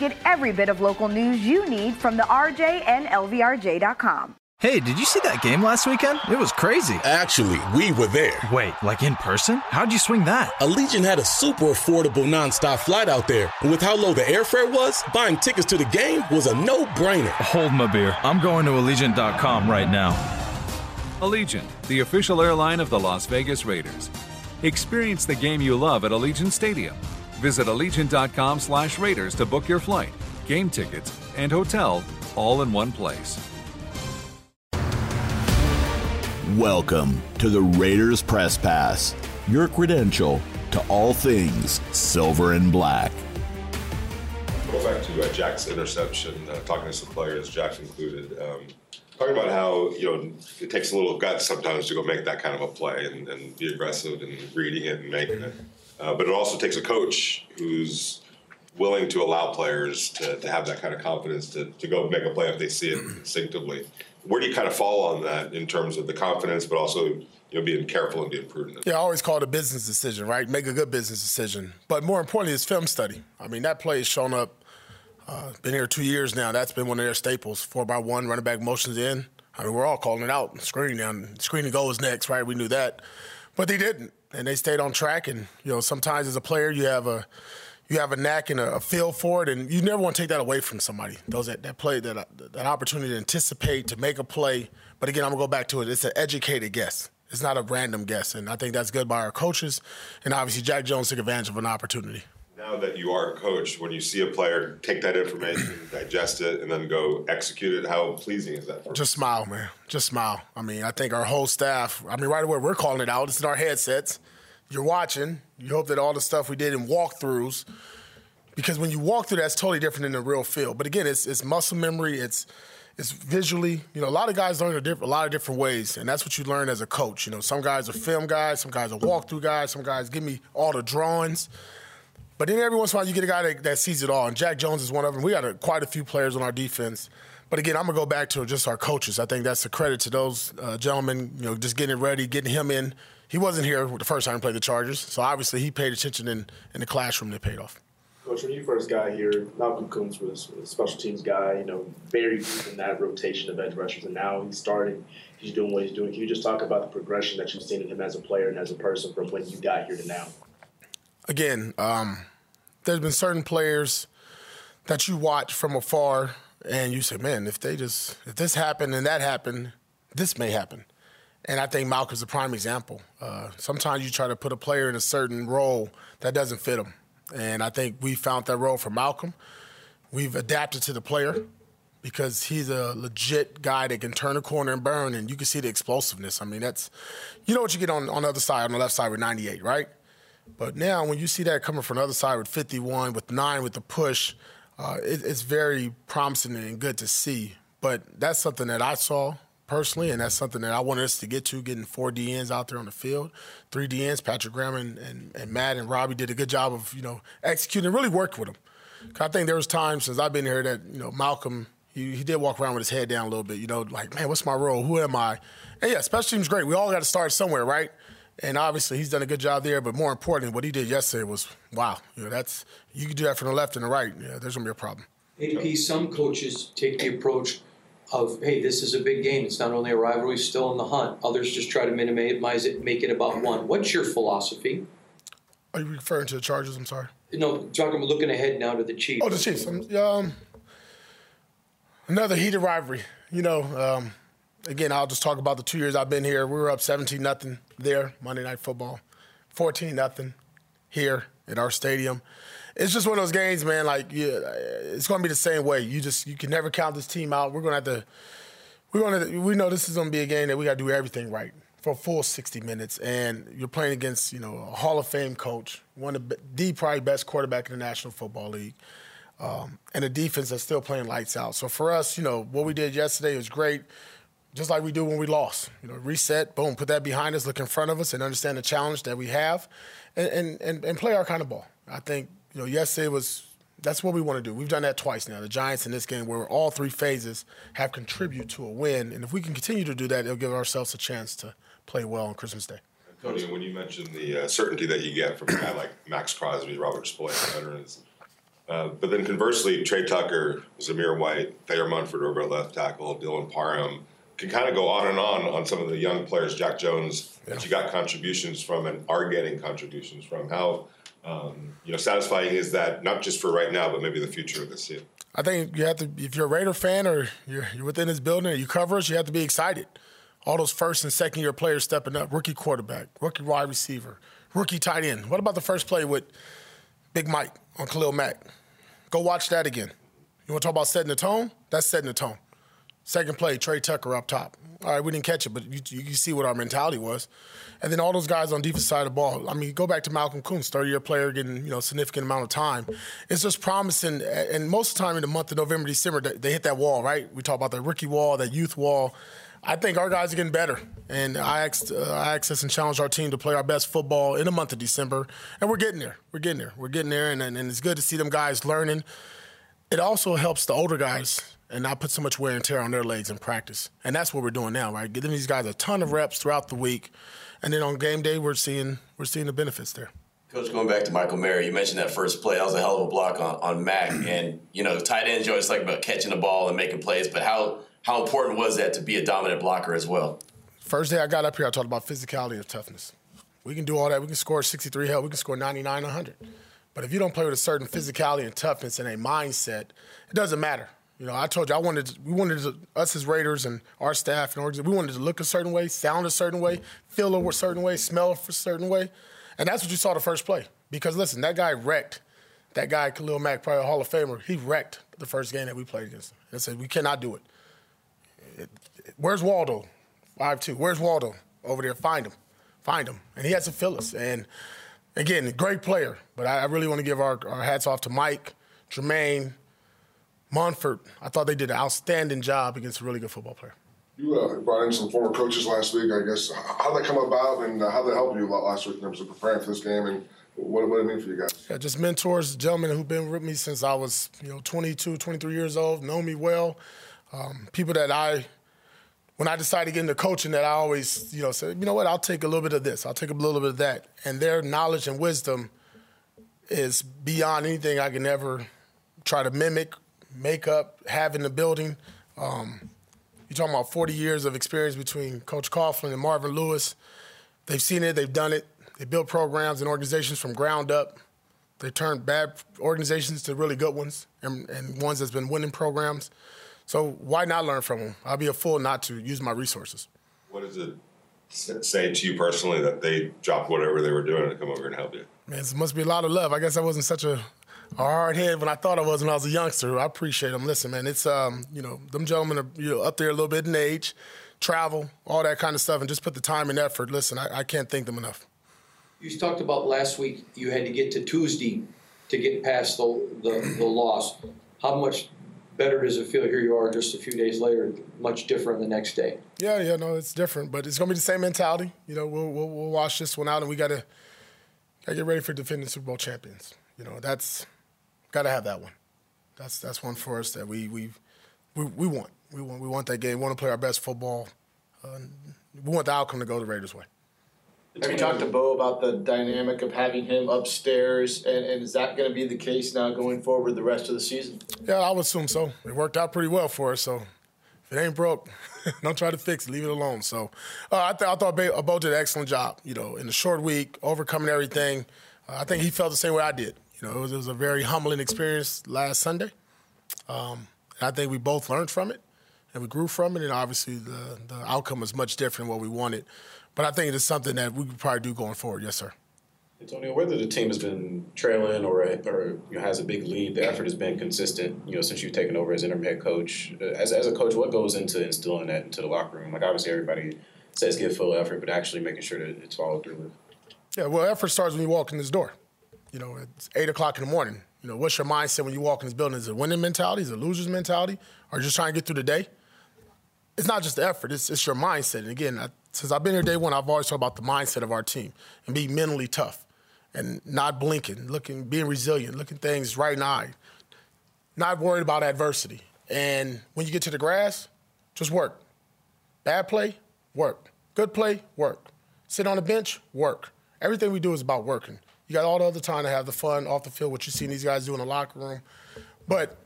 Get every bit of local news you need from the RJ and LVRJ.com. Hey, did you see that game last weekend? It was crazy. Actually, we were there. Wait, like in person? How'd you swing that? Allegiant had a super affordable nonstop flight out there. And with how low the airfare was, buying tickets to the game was a no brainer. Hold my beer. I'm going to Allegiant.com right now. Allegiant, the official airline of the Las Vegas Raiders. Experience the game you love at Allegiant Stadium. Visit Allegiant.com slash Raiders to book your flight, game tickets, and hotel all in one place. Welcome to the Raiders Press Pass, your credential to all things silver and black. Go back to uh, Jack's interception, uh, talking to some players, Jack included. Um, talking about how you know it takes a little guts sometimes to go make that kind of a play and, and be aggressive and reading it and making it. Uh, but it also takes a coach who's willing to allow players to, to have that kind of confidence to, to go make a play if they see it instinctively. Where do you kind of fall on that in terms of the confidence, but also you know being careful and being prudent? Yeah, I always call it a business decision, right? Make a good business decision. But more importantly, it's film study. I mean, that play has shown up. Uh, been here two years now. That's been one of their staples. Four by one, running back motions in. I mean, we're all calling it out. Screen down, screen and goal is next, right? We knew that, but they didn't, and they stayed on track. And you know, sometimes as a player, you have a you have a knack and a, a feel for it, and you never want to take that away from somebody. Those that, that play, that that opportunity to anticipate, to make a play. But again, I'm gonna go back to it. It's an educated guess. It's not a random guess, and I think that's good by our coaches. And obviously, Jack Jones took advantage of an opportunity. Now that you are a coach, when you see a player take that information, digest it, and then go execute it, how pleasing is that? For Just smile, man. Just smile. I mean, I think our whole staff. I mean, right away we're calling it out. It's in our headsets. You're watching. You hope that all the stuff we did in walkthroughs, because when you walk through, that's totally different than the real field. But again, it's it's muscle memory. It's it's visually. You know, a lot of guys learn a, diff- a lot of different ways, and that's what you learn as a coach. You know, some guys are film guys, some guys are walkthrough guys, some guys give me all the drawings. But then every once in a while, you get a guy that, that sees it all, and Jack Jones is one of them. We got a, quite a few players on our defense. But again, I'm gonna go back to just our coaches. I think that's a credit to those uh, gentlemen. You know, just getting it ready, getting him in. He wasn't here the first time he played the Chargers, so obviously he paid attention in, in the classroom. That paid off. Coach, when you first got here, Malcolm Koonce was a special teams guy, you know, very deep in that rotation of edge rushers, and now he's starting. He's doing what he's doing. Can you just talk about the progression that you've seen in him as a player and as a person from when you got here to now? Again, um, there's been certain players that you watch from afar, and you say, "Man, if they just if this happened and that happened, this may happen." And I think Malcolm's a prime example. Uh, sometimes you try to put a player in a certain role that doesn't fit him. And I think we found that role for Malcolm. We've adapted to the player because he's a legit guy that can turn a corner and burn, and you can see the explosiveness. I mean, that's you know what you get on on the other side, on the left side with 98, right? But now when you see that coming from the other side with 51, with nine, with the push, uh, it, it's very promising and good to see. But that's something that I saw personally, and that's something that I wanted us to get to, getting four DNs out there on the field. Three DNs, Patrick Graham and, and, and Matt and Robbie did a good job of, you know, executing and really worked with them. I think there was times since I've been here that, you know, Malcolm, he, he did walk around with his head down a little bit, you know, like, man, what's my role? Who am I? And yeah, special teams great. We all got to start somewhere, right? And obviously he's done a good job there, but more importantly, what he did yesterday was, wow, you know, that's, you can do that from the left and the right. Yeah, there's going to be a problem. AP, some coaches take the approach of, hey, this is a big game. It's not only a rivalry, still in the hunt. Others just try to minimize it, make it about one. What's your philosophy? Are you referring to the Chargers? I'm sorry. No, talking about looking ahead now to the Chiefs. Oh, the Chiefs. Um, um, another heated rivalry. You know, um, again, I'll just talk about the two years I've been here. We were up 17 nothing there, Monday Night Football, 14 nothing here at our stadium. It's just one of those games, man. Like, yeah, it's going to be the same way. You just you can never count this team out. We're going to have to. We're going to. We know this is going to be a game that we got to do everything right for a full 60 minutes, and you're playing against you know a Hall of Fame coach, one of the, probably best quarterback in the National Football League um, and a defense that's still playing lights out. So for us, you know, what we did yesterday was great. Just like we do when we lost. You know, reset, boom, put that behind us, look in front of us, and understand the challenge that we have, and and, and, play our kind of ball. I think you know yesterday was that's what we want to do. We've done that twice now. The Giants in this game, where all three phases have contributed to a win, and if we can continue to do that, it'll give ourselves a chance to play well on Christmas Day. Tony, when you mentioned the uh, certainty that you get from a guy like Maxx Crosby, Robert Spillane, veterans, uh, but then conversely, Tre Tucker, Zamir White, Thayer Munford over at left tackle, Dylan Parham, can kind of go on and on on some of the young players, Jack Jones, yeah. that you got contributions from and are getting contributions from. How um, you know satisfying is that not just for right now, but maybe the future of this season? I think you have to, if you're a Raider fan or you're, you're within this building you cover us, you have to be excited. All those first and second year players stepping up, rookie quarterback, rookie wide receiver, rookie tight end. What about the first play with Big Mike on Khalil Mack? Go watch that again. You want to talk about setting the tone? That's setting the tone. Second play, Tre Tucker up top. All right, we didn't catch it, but you, you, see what our mentality was. And then all those guys on defense side of the ball. I mean, go back to Malcolm Koonce, 30-year player getting, you know, significant amount of time. It's just promising. And most of the time in the month of November, December, they hit that wall, right? We talk about that rookie wall, that youth wall. I think our guys are getting better. And I asked, uh, I us and challenged our team to play our best football in the month of December. And we're getting there. We're getting there. We're getting there. And, and, and it's good to see them guys learning. It also helps the older guys and not put so much wear and tear on their legs in practice. And that's what we're doing now, right? Giving these guys a ton of reps throughout the week, and then on game day, we're seeing we're seeing the benefits there. Coach, going back to Michael Mayer, you mentioned that first play. That was a hell of a block on, on Mack. Mm-hmm. And, you know, tight ends, you always talk about catching the ball and making plays, but how, how important was that to be a dominant blocker as well? First day I got up here, I talked about physicality and toughness. We can do all that. We can score 63 hell. We can score 99, 100. But if you don't play with a certain physicality and toughness and a mindset, it doesn't matter. You know, I told you I wanted to, we wanted to, us as Raiders and our staff and we wanted to look a certain way, sound a certain way, feel a certain way, smell a certain way, and that's what you saw the first play. Because listen, that guy wrecked. That guy Khalil Mack, probably a Hall of Famer, he wrecked the first game that we played against him. And said we cannot do it. it, it where's Waldo? Five two. Where's Waldo? Over there. Find him. Find him. And he has to fill us. And again, great player. But I, I really want to give our, our hats off to Mike, Jermaine Munford, I thought they did an outstanding job against a really good football player. You uh, brought in some former coaches last week. I guess how did that come about, and uh, how did that help you last week in terms of preparing for this game, and what, what did it mean for you guys? Yeah, just mentors, gentlemen who've been with me since I was, you know, 22, 23 years old, know me well. Um, people that I, when I decided to get into coaching, that I always, you know, said, you know what, I'll take a little bit of this, I'll take a little bit of that, and their knowledge and wisdom is beyond anything I can ever try to mimic makeup, having the building. Um, you're talking about 40 years of experience between Coach Coughlin and Marvin Lewis. They've seen it, they've done it. They built programs and organizations from ground up. They turned bad organizations to really good ones and, and ones that's been winning programs. So why not learn from them? I'd be a fool not to use my resources. What does it say to you personally that they dropped whatever they were doing to come over and help you? Man, it must be a lot of love. I guess I wasn't such a a hard head when I thought I was when I was a youngster. I appreciate them. Listen, man, it's um, you know, them gentlemen are you know, up there a little bit in age, travel, all that kind of stuff, and just put the time and effort. Listen, I, I can't thank them enough. You talked about last week. You had to get to Tuesday to get past the, the, the loss. How much better does it feel here you are just a few days later much different the next day yeah yeah no it's different but it's going to be the same mentality you know we'll, we'll, we'll wash this one out and we got to get ready for defending super bowl champions you know that's Got to have that one. That's that's one for us that we we we, we want. We want we want that game. We want to play our best football. Uh, we want the outcome to go the Raiders' way. Have you talked to Bo about the dynamic of having him upstairs, and, and is that going to be the case now going forward the rest of the season? Yeah, I would assume so. It worked out pretty well for us, so if it ain't broke, don't try to fix it. Leave it alone. So uh, I, th- I thought Bo did an excellent job. You know, in the short week, overcoming everything. Uh, I think he felt the same way I did. You know, it was, it was a very humbling experience last Sunday. Um, I think we both learned from it and we grew from it, and obviously the, the outcome was much different than what we wanted. But I think it is something that we could probably do going forward. Yes, sir. Antonio, whether the team has been trailing or, or you know, has a big lead, the effort has been consistent. You know, since you've taken over as interim head coach. Uh, as as a coach, what goes into instilling that into the locker room? Like obviously, everybody says give full effort, but actually making sure that it's followed through with. Yeah, well, effort starts when you walk in this door. You know, it's eight o'clock in the morning. You know, what's your mindset when you walk in this building? Is it winning mentality? Is it loser's mentality? Or just trying to get through the day? it's not just the effort; it's, it's your mindset. And again, I, since I've been here day one, I've always talked about the mindset of our team and being mentally tough and not blinking, looking, being resilient, looking things right in the eye, not worried about adversity. And when you get to the grass, just work. Bad play, work. Good play, work. Sit on the bench, work. Everything we do is about working. You got all the other time to have the fun off the field, what you seen these guys do in the locker room. But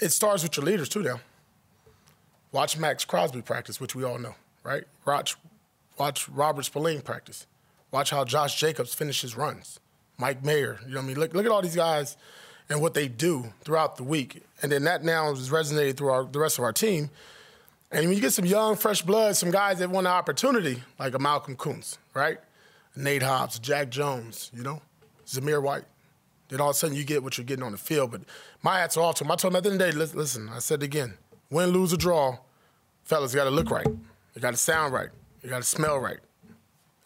it starts with your leaders too now. Watch Maxx Crosby practice, which we all know, right? Watch, watch Robert Spillane practice. Watch how Josh Jacobs finishes runs. Mike Mayer, you know what I mean? Look, look at all these guys and what they do throughout the week. And then that now is resonated through our, the rest of our team. And when you get some young, fresh blood, some guys that want an opportunity, like a Malcolm Koonce, right? Nate Hobbs, Jack Jones, you know, Zamir White. Then all of a sudden you get what you're getting on the field. But my hats are off to him. I told him at the end of the day, listen, I said it again, win, lose, or draw, fellas, you got to look right. You got to sound right. You got to smell right.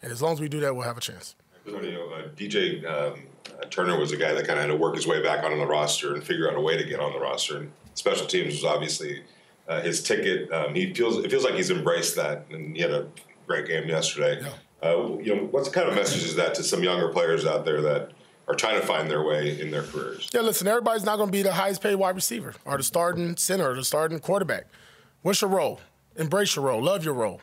And as long as we do that, we'll have a chance. You know, uh, DJ um, Turner was a guy that kind of had to work his way back onto the roster and figure out a way to get on the roster. And special teams was obviously uh, his ticket. Um, he feels it feels like he's embraced that, and he had a great game yesterday. Yeah. Uh, you know, what kind of message is that to some younger players out there that are trying to find their way in their careers? Yeah, listen, everybody's not going to be the highest paid wide receiver or the starting center or the starting quarterback. What's your role? Embrace your role. Love your role.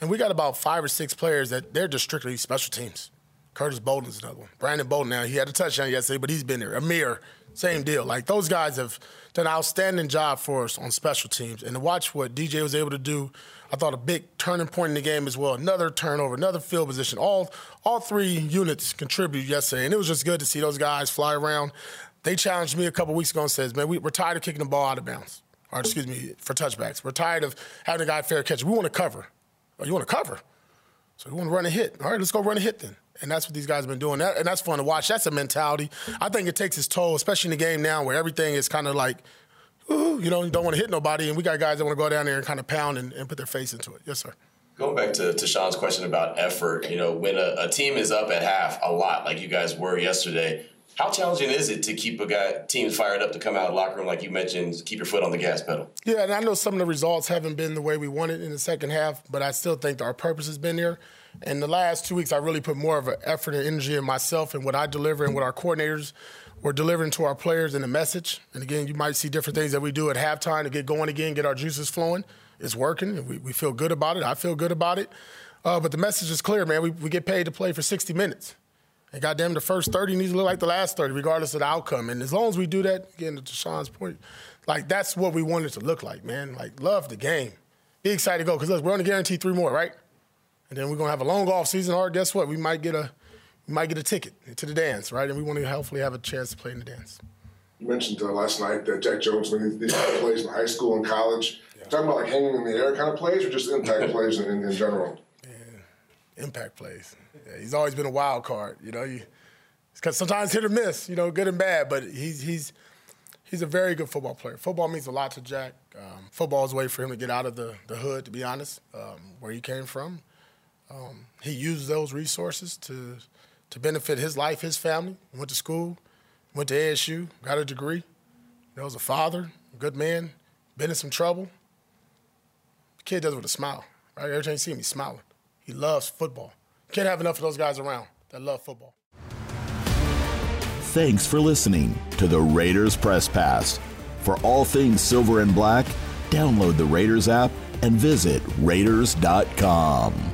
And we got about five or six players that they're just strictly special teams. Curtis Bolton's another one. Brandon Bolden now, he had a touchdown yesterday, but he's been there. Amir, same deal. Like those guys have done an outstanding job for us on special teams. And to watch what DJ was able to do, I thought a big turning point in the game as well. Another turnover, another field position. All all three units contributed yesterday. And it was just good to see those guys fly around. They challenged me a couple weeks ago and says, man, we, we're tired of kicking the ball out of bounds. Or excuse me, for touchbacks. We're tired of having a guy fair catch. We want to cover. Oh, you want to cover? So we want to run a hit. All right, let's go run a hit then. And that's what these guys have been doing. That, and that's fun to watch. That's a mentality. I think it takes its toll, especially in the game now where everything is kind of like, ooh, you know, you don't want to hit nobody. And we got guys that want to go down there and kind of pound and, and, put their face into it. Yes, sir. Going back to, to Sean's question about effort, you know, when a, a team is up at half a lot, like you guys were yesterday, how challenging is it to keep a guy teams fired up to come out of the locker room, like you mentioned, keep your foot on the gas pedal? Yeah, and I know some of the results haven't been the way we wanted in the second half, but I still think our purpose has been there. And the last two weeks, I really put more of an effort and energy in myself and what I deliver and what our coordinators were delivering to our players and the message. And again, you might see different things that we do at halftime to get going again, get our juices flowing. It's working. We, we feel good about it. I feel good about it. Uh, but the message is clear, man. We, we get paid to play for 60 minutes. And goddamn, the first 30 needs to look like the last 30, regardless of the outcome. And as long as we do that, again, to Sean's point, like that's what we wanted it to look like, man. Like, love the game. Be excited to go. Because look, we're only guaranteed three more, right? And then we're gonna have a long off season, or guess what? We might get a we might get a ticket to the dance, right? And we want to hopefully have a chance to play in the dance. You mentioned uh, last night that Jack Jones when these plays in high school and college. Yeah. Talking about like hanging in the air kind of plays, or just impact plays in, in, general. Yeah. Impact plays. Yeah, he's always been a wild card. You know, because sometimes hit or miss. You know, good and bad. But he's he's he's a very good football player. Football means a lot to Jack. Um, football is a way for him to get out of the, the hood, to be honest, um, where he came from. Um, he used those resources to to benefit his life, his family. Went to school, went to ASU, got a degree. He was a father, a good man, been in some trouble. The kid does it with a smile, right? Every time you see him, he's smiling. He loves football. can't have enough of those guys around that love football. Thanks for listening to the Raiders Press Pass. For all things silver and black, download the Raiders app and visit Raiders.com.